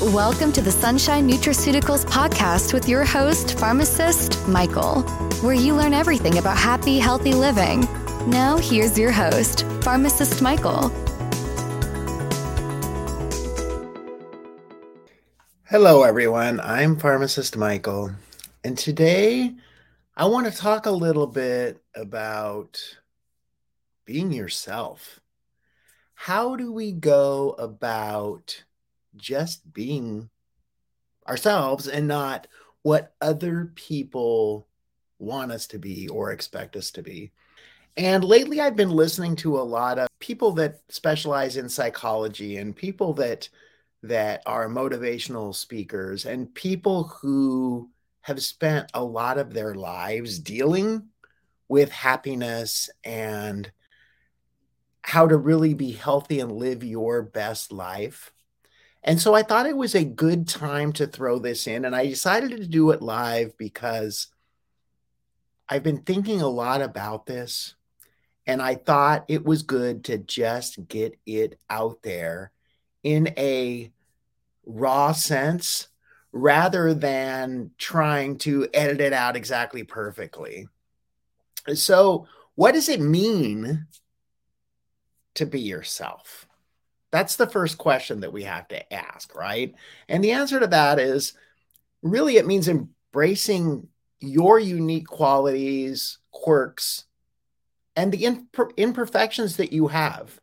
Welcome to the Sunshine Nutraceuticals podcast with your host, pharmacist Michael, where you learn everything about happy, healthy living. Now, here's your host, pharmacist Michael. Hello, everyone. I'm pharmacist Michael, and today I want to talk a little bit about being yourself. How do we go about just being ourselves and not what other people want us to be or expect us to be. And lately, I've been listening to a lot of people that specialize in psychology and people that that are motivational speakers and people who have spent a lot of their lives dealing with happiness and how to really be healthy and live your best life. And so I thought it was a good time to throw this in. And I decided to do it live because I've been thinking a lot about this. And I thought it was good to just get it out there in a raw sense rather than trying to edit it out exactly perfectly. So, what does it mean to be yourself? That's the first question that we have to ask, right? And the answer to that is really it means embracing your unique qualities, quirks, and the imper- imperfections that you have.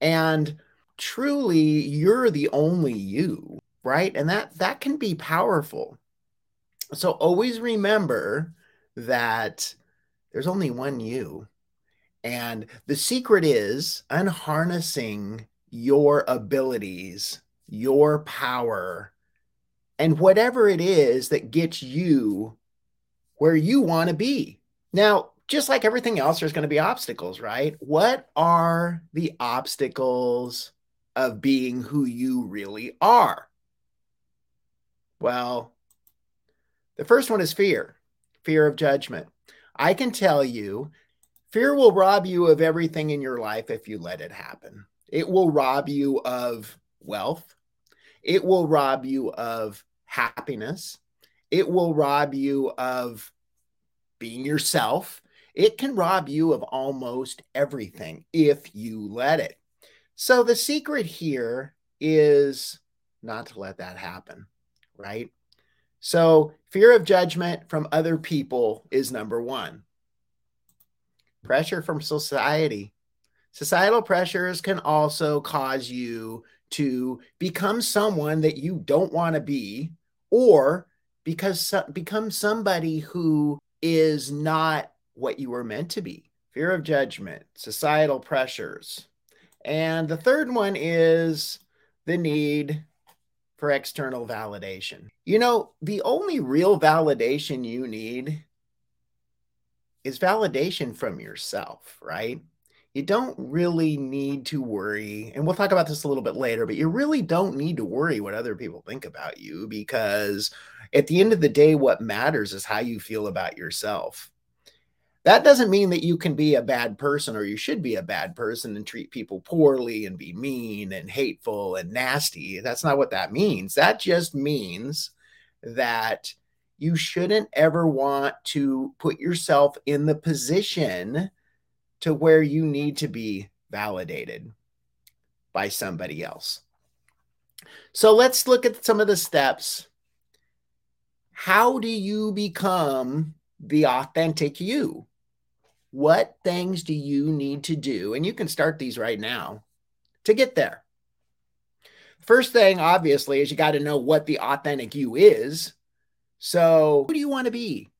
And truly you're the only you, right? And that that can be powerful. So always remember that there's only one you. And the secret is unharnessing your abilities, your power, and whatever it is that gets you where you want to be. Now, just like everything else, there's going to be obstacles, right? What are the obstacles of being who you really are? Well, the first one is fear, fear of judgment. I can tell you, fear will rob you of everything in your life if you let it happen. It will rob you of wealth. It will rob you of happiness. It will rob you of being yourself. It can rob you of almost everything if you let it. So the secret here is not to let that happen, right? So fear of judgment from other people is number one. Pressure from society Societal pressures can also cause you to become someone that you don't want to be or because become somebody who is not what you were meant to be. Fear of judgment, societal pressures. And the third one is the need for external validation. You know, the only real validation you need is validation from yourself, right? You don't really need to worry. And we'll talk about this a little bit later, but you really don't need to worry what other people think about you because at the end of the day, what matters is how you feel about yourself. That doesn't mean that you can be a bad person or you should be a bad person and treat people poorly and be mean and hateful and nasty. That's not what that means. That just means that you shouldn't ever want to put yourself in the position to where you need to be validated by somebody else. So let's look at some of the steps. How do you become the authentic you? What things do you need to do? And you can start these right now to get there. First thing, obviously, is you got to know what the authentic you is. So, who do you want to be?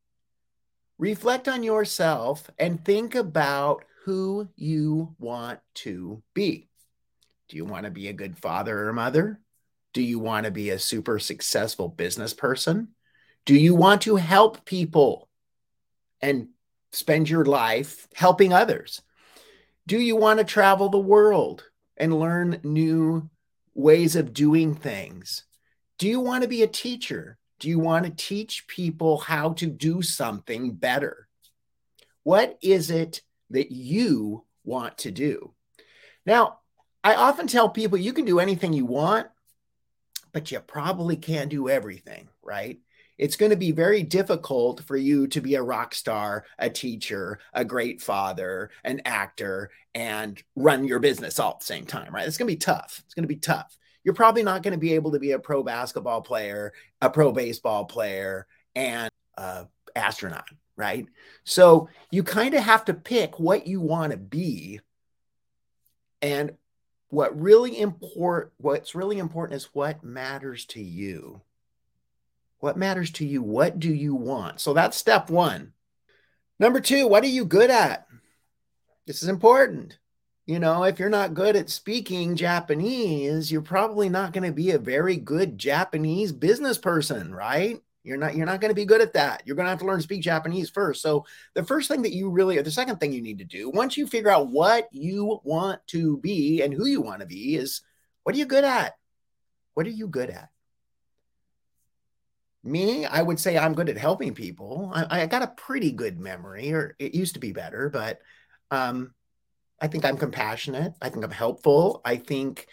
Reflect on yourself and think about who you want to be. Do you want to be a good father or mother? Do you want to be a super successful business person? Do you want to help people and spend your life helping others? Do you want to travel the world and learn new ways of doing things? Do you want to be a teacher? Do you want to teach people how to do something better? What is it that you want to do. Now, I often tell people you can do anything you want, but you probably can't do everything, right? It's going to be very difficult for you to be a rock star, a teacher, a great father, an actor, and run your business all at the same time, right? It's going to be tough. It's going to be tough. You're probably not going to be able to be a pro basketball player, a pro baseball player, and a astronaut, right? So you kind of have to pick what you want to be. And what really import what's really important is what matters to you. What matters to you? What do you want? So that's step 1. Number 2, what are you good at? This is important. You know, if you're not good at speaking Japanese, you're probably not going to be a very good Japanese business person, right? You're not you're not going to be good at that. You're going to have to learn to speak Japanese first. So the first thing that you really or the second thing you need to do once you figure out what you want to be and who you want to be is what are you good at? What are you good at? Me, I would say I'm good at helping people. I, I got a pretty good memory, or it used to be better, but um, I think I'm compassionate. I think I'm helpful. I think,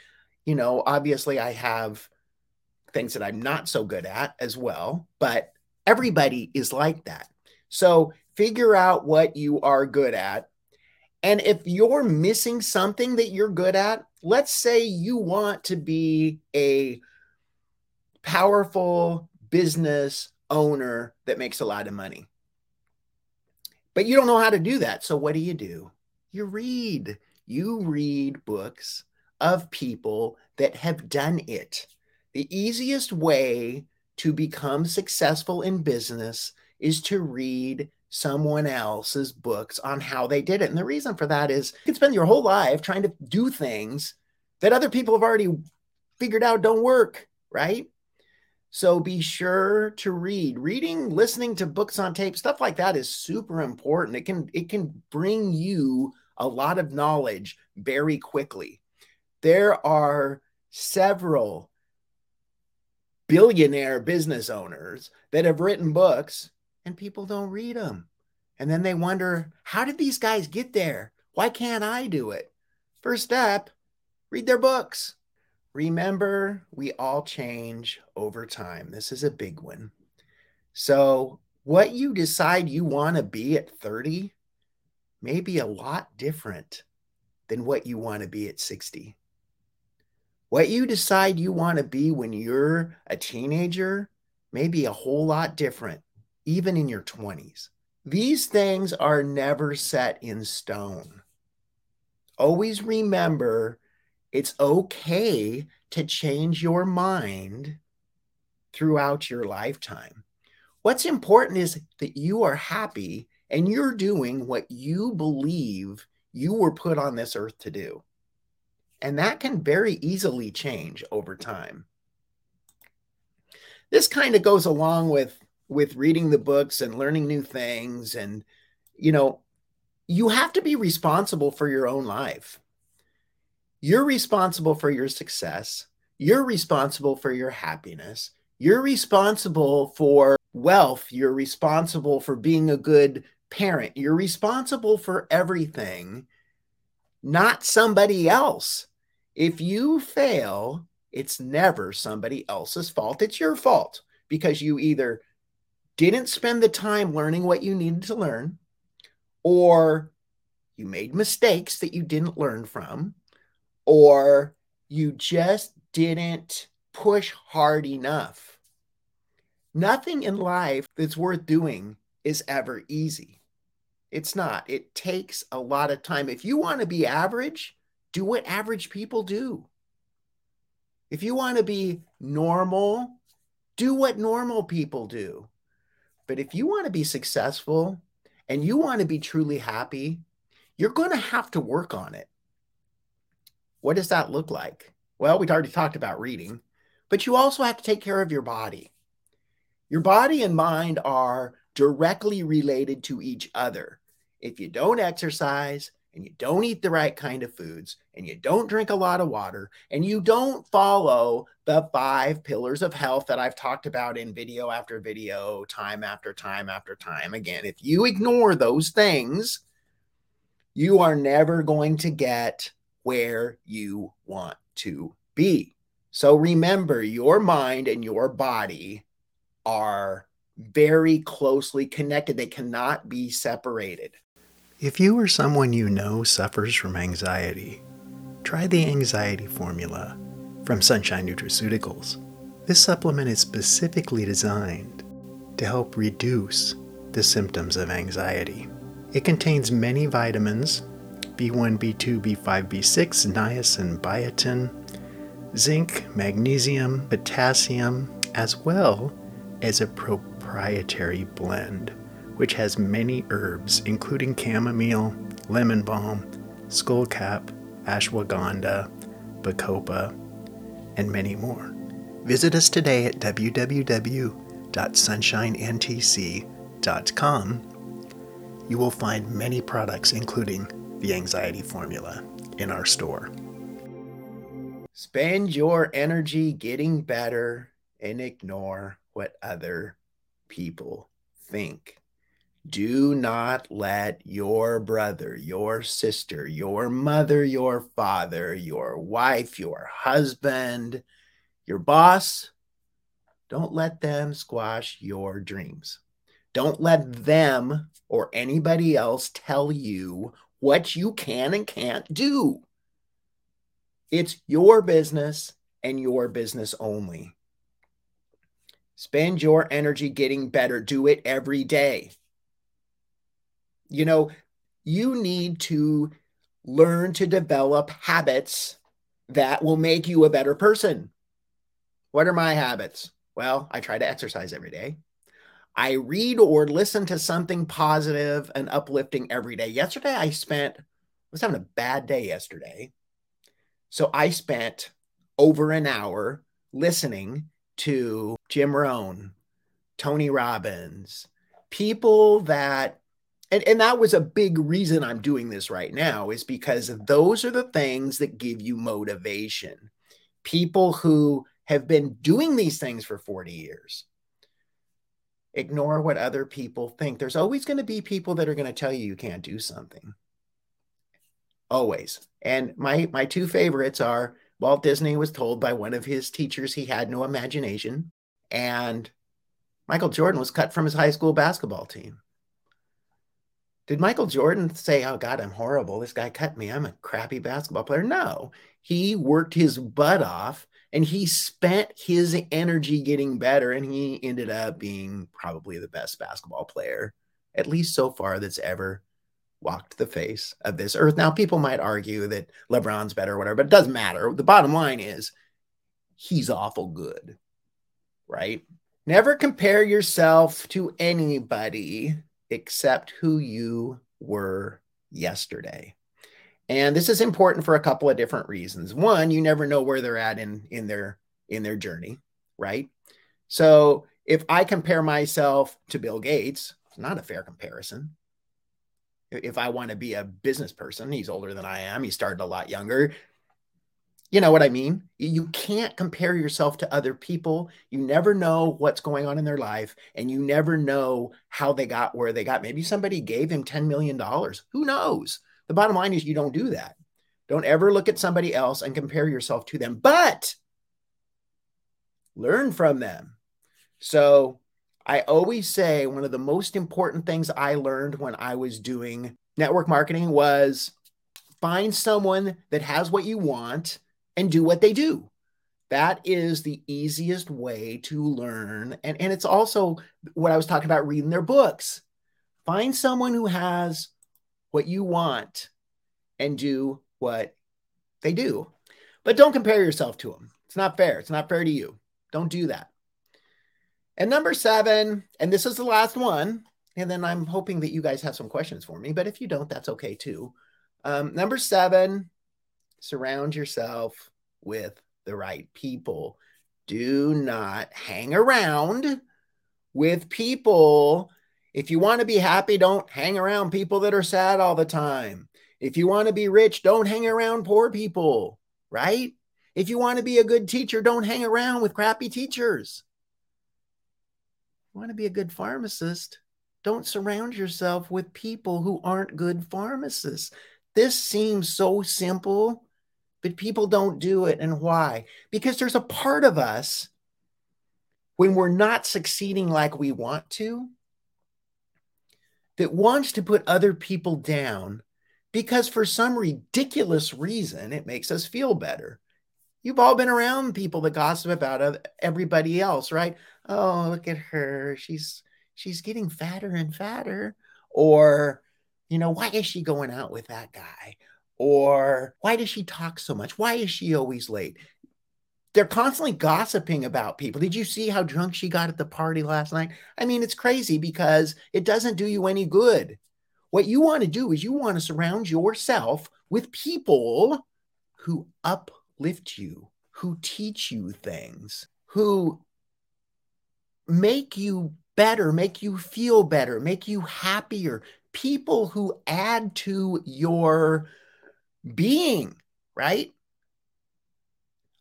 you know, obviously I have things that I'm not so good at as well, but everybody is like that. So figure out what you are good at. And if you're missing something that you're good at, let's say you want to be a powerful business owner that makes a lot of money. But you don't know how to do that. So what do you do? You read. You read books of people that have done it. The easiest way to become successful in business is to read someone else's books on how they did it. And the reason for that is you can spend your whole life trying to do things that other people have already figured out don't work, right? So be sure to read. Reading, listening to books on tape, stuff like that is super important. It can it can bring you a lot of knowledge very quickly. There are several billionaire business owners that have written books and people don't read them. And then they wonder, how did these guys get there? Why can't I do it? First step, read their books. Remember, we all change over time. This is a big one. So, what you decide you want to be at 30 may be a lot different than what you want to be at 60. What you decide you want to be when you're a teenager may be a whole lot different, even in your 20s. These things are never set in stone. Always remember it's okay to change your mind throughout your lifetime. What's important is that you are happy and you're doing what you believe you were put on this earth to do. And that can very easily change over time. This kind of goes along with with reading the books and learning new things and you know, you have to be responsible for your own life. You're responsible for your success. You're responsible for your happiness. You're responsible for wealth. You're responsible for being a good parent. You're responsible for everything not somebody else. If you fail, it's never somebody else's fault. It's your fault because you either didn't spend the time learning what you needed to learn, or you made mistakes that you didn't learn from, or you just didn't push hard enough. Nothing in life that's worth doing is ever easy. It's not. It takes a lot of time. If you want to be average, do what average people do. If you want to be normal, do what normal people do. But if you want to be successful and you want to be truly happy, you're going to have to work on it. What does that look like? Well, we've already talked about reading, but you also have to take care of your body. Your body and mind are directly related to each other. If you don't exercise and you don't eat the right kind of foods and you don't drink a lot of water and you don't follow the five pillars of health that I've talked about in video after video, time after time after time, again, if you ignore those things, you are never going to get where you want to be. So remember, your mind and your body are very closely connected, they cannot be separated. If you or someone you know suffers from anxiety, try the anxiety formula from Sunshine Nutraceuticals. This supplement is specifically designed to help reduce the symptoms of anxiety. It contains many vitamins B1, B2, B5, B6, niacin, biotin, zinc, magnesium, potassium, as well as a proprietary blend, which has many herbs, including chamomile, lemon balm, skullcap, ashwagandha, bacopa, and many more. Visit us today at www.sunshinentc.com. You will find many products, including the anxiety formula, in our store. Spend your energy getting better and ignore what other people think. Do not let your brother, your sister, your mother, your father, your wife, your husband, your boss, don't let them squash your dreams. Don't let them or anybody else tell you what you can and can't do. It's your business and your business only. Spend your energy getting better. Do it every day. You know, you need to learn to develop habits that will make you a better person. What are my habits? Well, I try to exercise every day. I read or listen to something positive and uplifting every day. Yesterday, I spent, I was having a bad day yesterday. So I spent over an hour listening to Jim Rohn, Tony Robbins, people that and, and that was a big reason I'm doing this right now is because those are the things that give you motivation. People who have been doing these things for 40 years. Ignore what other people think. There's always going to be people that are going to tell you you can't do something. Always. And my my two favorites are Walt Disney was told by one of his teachers he had no imagination and Michael Jordan was cut from his high school basketball team. Did Michael Jordan say, Oh God, I'm horrible. This guy cut me. I'm a crappy basketball player? No, he worked his butt off and he spent his energy getting better. And he ended up being probably the best basketball player, at least so far, that's ever walked the face of this earth. Now, people might argue that LeBron's better or whatever, but it doesn't matter. The bottom line is he's awful good, right? Never compare yourself to anybody except who you were yesterday. And this is important for a couple of different reasons. One, you never know where they're at in in their in their journey, right? So, if I compare myself to Bill Gates, it's not a fair comparison. If I want to be a business person, he's older than I am. He started a lot younger. You know what I mean? You can't compare yourself to other people. You never know what's going on in their life, and you never know how they got where they got. Maybe somebody gave him $10 million. Who knows? The bottom line is you don't do that. Don't ever look at somebody else and compare yourself to them, but learn from them. So I always say one of the most important things I learned when I was doing network marketing was find someone that has what you want and do what they do. That is the easiest way to learn. And, and it's also what I was talking about reading their books. Find someone who has what you want and do what they do. But don't compare yourself to them. It's not fair. It's not fair to you. Don't do that. And number seven, and this is the last one, and then I'm hoping that you guys have some questions for me, but if you don't, that's okay too. Um, number seven, surround yourself with the right people. Do not hang around with people. If you want to be happy, don't hang around people that are sad all the time. If you want to be rich, don't hang around poor people, right? If you want to be a good teacher, don't hang around with crappy teachers. If You want to be a good pharmacist, don't surround yourself with people who aren't good pharmacists. This seems so simple, but people don't do it. And why? Because there's a part of us when we're not succeeding like we want to that wants to put other people down because for some ridiculous reason it makes us feel better. You've all been around people that gossip about everybody else, right? Oh, look at her. She's she's getting fatter and fatter. Or, you know, why is she going out with that guy? Or why does she talk so much? Why is she always late? They're constantly gossiping about people. Did you see how drunk she got at the party last night? I mean, it's crazy because it doesn't do you any good. What you want to do is you want to surround yourself with people who uplift you, who teach you things, who make you better, make you feel better, make you happier. People who add to your being, right?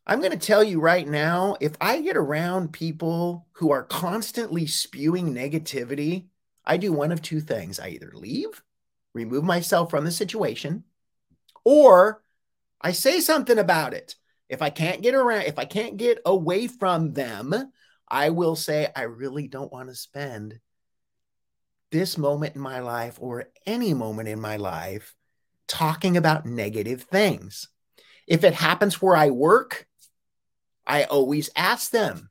I'm going to tell you right now if I get around people who are constantly spewing negativity, I do one of two things. I either leave, remove myself from the situation, or I say something about it. If I can't get around, if I can't get away from them, I will say, I really don't want to spend this moment in my life or any moment in my life talking about negative things. If it happens where I work, I always ask them,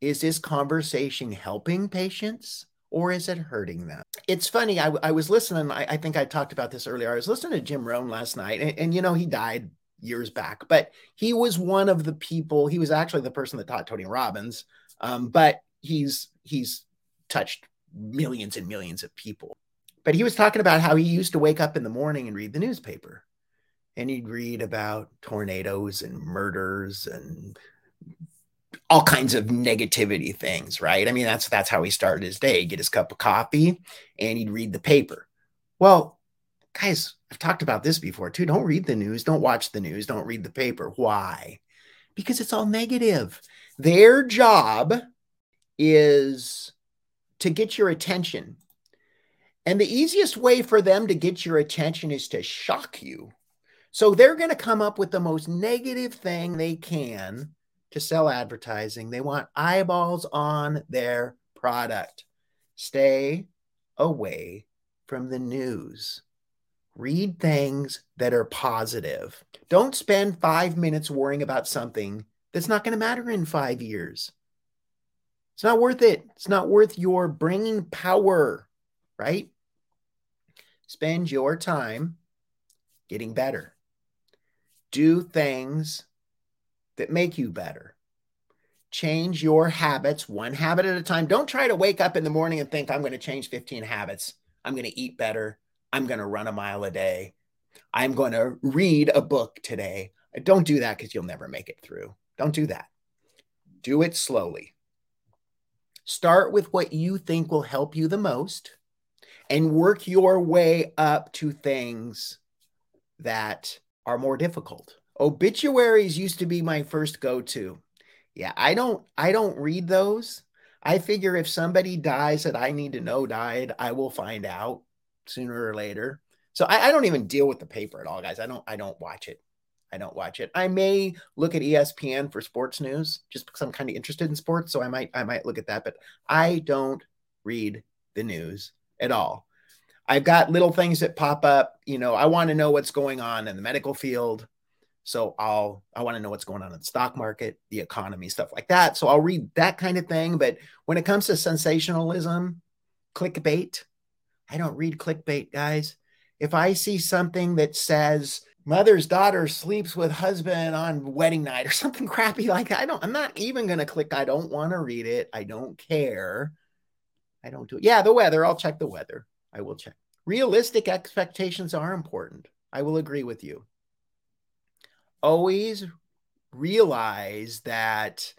is this conversation helping patients or is it hurting them? It's funny. I, I was listening. I, I, think I talked about this earlier. I was listening to Jim Rohn last night, and, and, you know, he died years back, but he was one of the people. He was actually the person that taught Tony Robbins, um, but he's he's touched millions and millions of people. But he was talking about how he used to wake up in the morning and read the newspaper, and he'd read about tornadoes and murders and all kinds of negativity things, right? I mean, that's that's how he started his day. He'd get his cup of coffee and he'd read the paper. Well, guys, I've talked about this before too. Don't read the news, don't watch the news, don't read the paper. Why? Because it's all negative. Their job is to get your attention. And the easiest way for them to get your attention is to shock you. So they're going to come up with the most negative thing they can to sell advertising. They want eyeballs on their product. Stay away from the news. Read things that are positive. Don't spend five minutes worrying about something that's not going to matter in five years. It's not worth it. It's not worth your bringing power, right? Spend your time getting better. Do things that make you better. Change your habits one habit at a time. Don't try to wake up in the morning and think, I'm going to change 15 habits. I'm going to eat better. I'm going to run a mile a day. I'm going to read a book today. Don't do that because you'll never make it through. Don't do that. Do it slowly. Start with what you think will help you the most and work your way up to things that are more difficult. Obituaries used to be my first go-to. Yeah i don't i don't read those. I figure if somebody dies that i need to know died i will find out sooner or later. So I, I, don't even deal with the paper at all guys. I don't i don't watch it. I don't watch it. I may look at espn for sports news just because i'm kind of interested in sports so i might i might look at that but i don't read the news at all i've got little things that pop up you know i want to know what's going on in the medical field so I'll I want to know what's going on in the stock market, the economy, stuff like that. So I'll read that kind of thing. But when it comes to sensationalism, clickbait, I don't read clickbait, guys. If I see something that says mother's daughter sleeps with husband on wedding night or something crappy like that, I don't, I'm not even gonna click. I don't want to read it. I don't care. I don't do it. Yeah, the weather. I'll check the weather. I will check. Realistic expectations are important. I will agree with you always realize that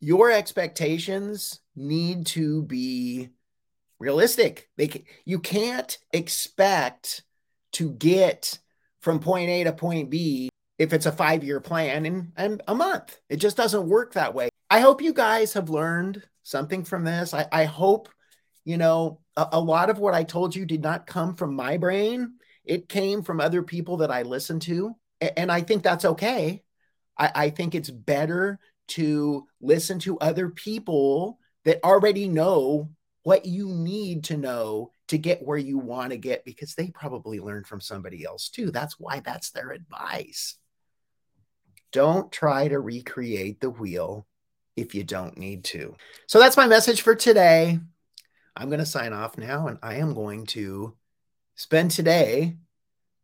your expectations need to be realistic. They you can't expect to get from point A to point B if it's a five year plan in, in a month. It just doesn't work that way. I hope you guys have learned something from this. I, I hope, you know, a, a lot of what I told you did not come from my brain. It came from other people that I listened to And I think that's okay. I, I think it's better to listen to other people that already know what you need to know to get where you want to get because they probably learned from somebody else too. That's why that's their advice. Don't try to recreate the wheel if you don't need to. So that's my message for today. I'm going to sign off now and I am going to spend today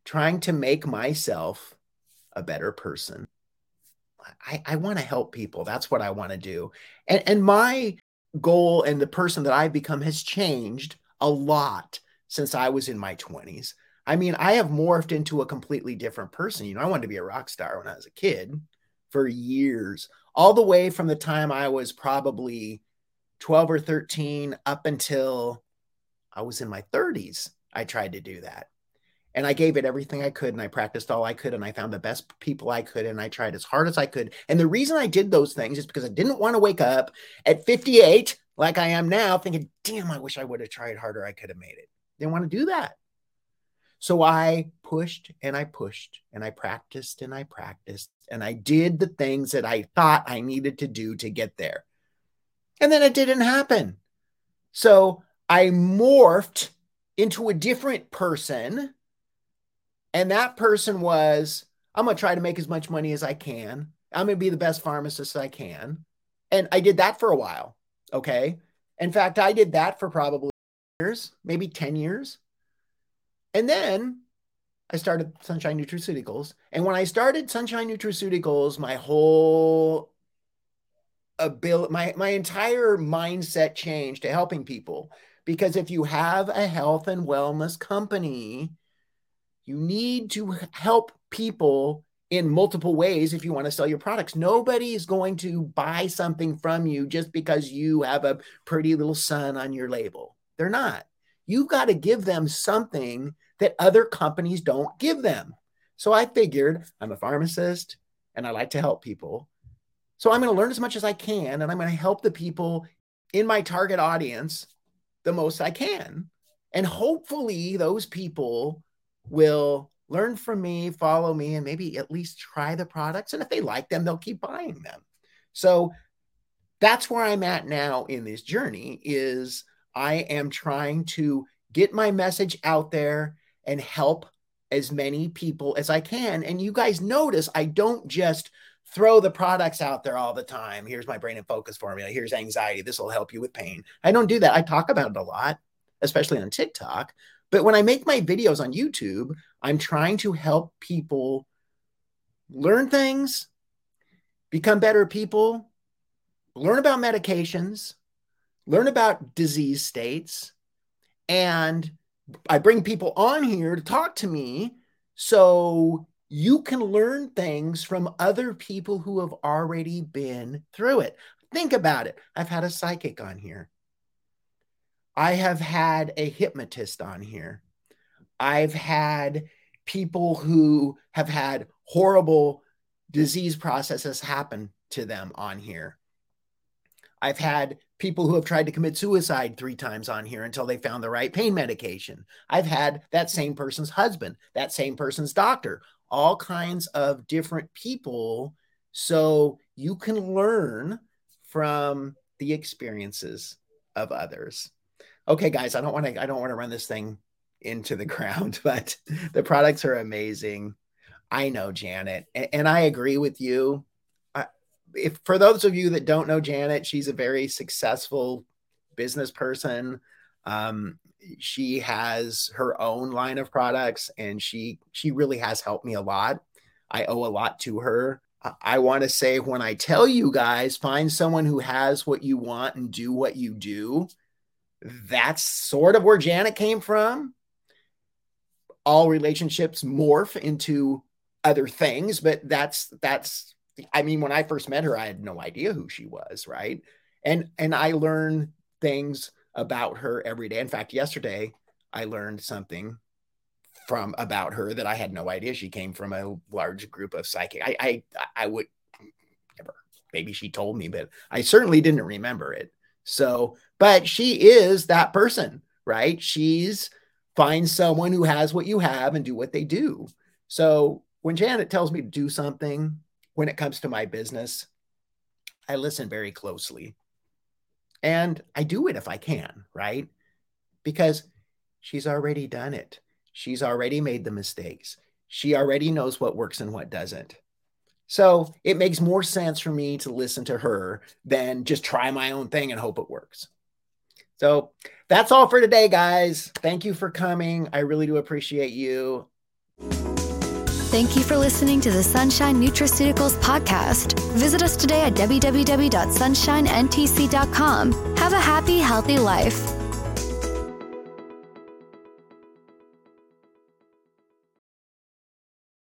trying to make myself a better person. I, I want to help people. That's what I want to do. And, and my goal and the person that I've become has changed a lot since I was in my 20s. I mean, I have morphed into a completely different person. You know, I wanted to be a rock star when I was a kid for years, all the way from the time I was probably 12 or 13 up until I was in my 30s. I tried to do that. And I gave it everything I could and I practiced all I could and I found the best people I could and I tried as hard as I could. And the reason I did those things is because I didn't want to wake up at 58 like I am now thinking, damn, I wish I would have tried harder. I could have made it. Didn't want to do that. So I pushed and I pushed and I practiced and I practiced and I did the things that I thought I needed to do to get there. And then it didn't happen. So I morphed into a different person and that person was, I'm going to try to make as much money as I can. I'm going to be the best pharmacist I can. And I did that for a while. Okay. In fact, I did that for probably years, maybe 10 years. And then I started Sunshine Nutraceuticals. And when I started Sunshine Nutraceuticals, my whole ability, my, my entire mindset changed to helping people. Because if you have a health and wellness company, you need to help people in multiple ways if you want to sell your products. Nobody is going to buy something from you just because you have a pretty little sun on your label. They're not. You've got to give them something that other companies don't give them. So I figured I'm a pharmacist and I like to help people. So I'm going to learn as much as I can and I'm going to help the people in my target audience the most I can. And hopefully, those people will learn from me, follow me, and maybe at least try the products. And if they like them, they'll keep buying them. So that's where I'm at now in this journey is I am trying to get my message out there and help as many people as I can. And you guys notice I don't just throw the products out there all the time. Here's my brain and focus formula. Here's anxiety. This will help you with pain. I don't do that. I talk about it a lot, especially on TikTok, but when I make my videos on YouTube, I'm trying to help people learn things, become better people, learn about medications, learn about disease states. And I bring people on here to talk to me so you can learn things from other people who have already been through it. Think about it. I've had a psychic on here. I have had a hypnotist on here. I've had people who have had horrible disease processes happen to them on here. I've had people who have tried to commit suicide three times on here until they found the right pain medication. I've had that same person's husband, that same person's doctor, all kinds of different people. So you can learn from the experiences of others okay, guys, I don't want to, I don't want to run this thing into the ground, but the products are amazing. I know Janet, and, and I agree with you. I, if for those of you that don't know Janet, she's a very successful business person. Um, she has her own line of products, and she she really has helped me a lot. I owe a lot to her. I want to say when I tell you guys, find someone who has what you want and do what you do that's sort of where Janet came from. All relationships morph into other things, but that's that's I mean, when I first met her, I had no idea who she was, right? And and I learn things about her every day. In fact, yesterday I learned something from about her that I had no idea. She came from a large group of psychic. I I I would never. Maybe she told me, but I certainly didn't remember it. So, but she is that person, right? She's find someone who has what you have and do what they do. So when Janet tells me to do something when it comes to my business, I listen very closely. And I do it if I can, right? Because she's already done it. She's already made the mistakes. She already knows what works and what doesn't. So it makes more sense for me to listen to her than just try my own thing and hope it works. So that's all for today, guys. Thank you for coming. I really do appreciate you. Thank you for listening to the Sunshine Nutraceuticals podcast. Visit us today at www.sunshinentc.com. Have a happy, healthy life.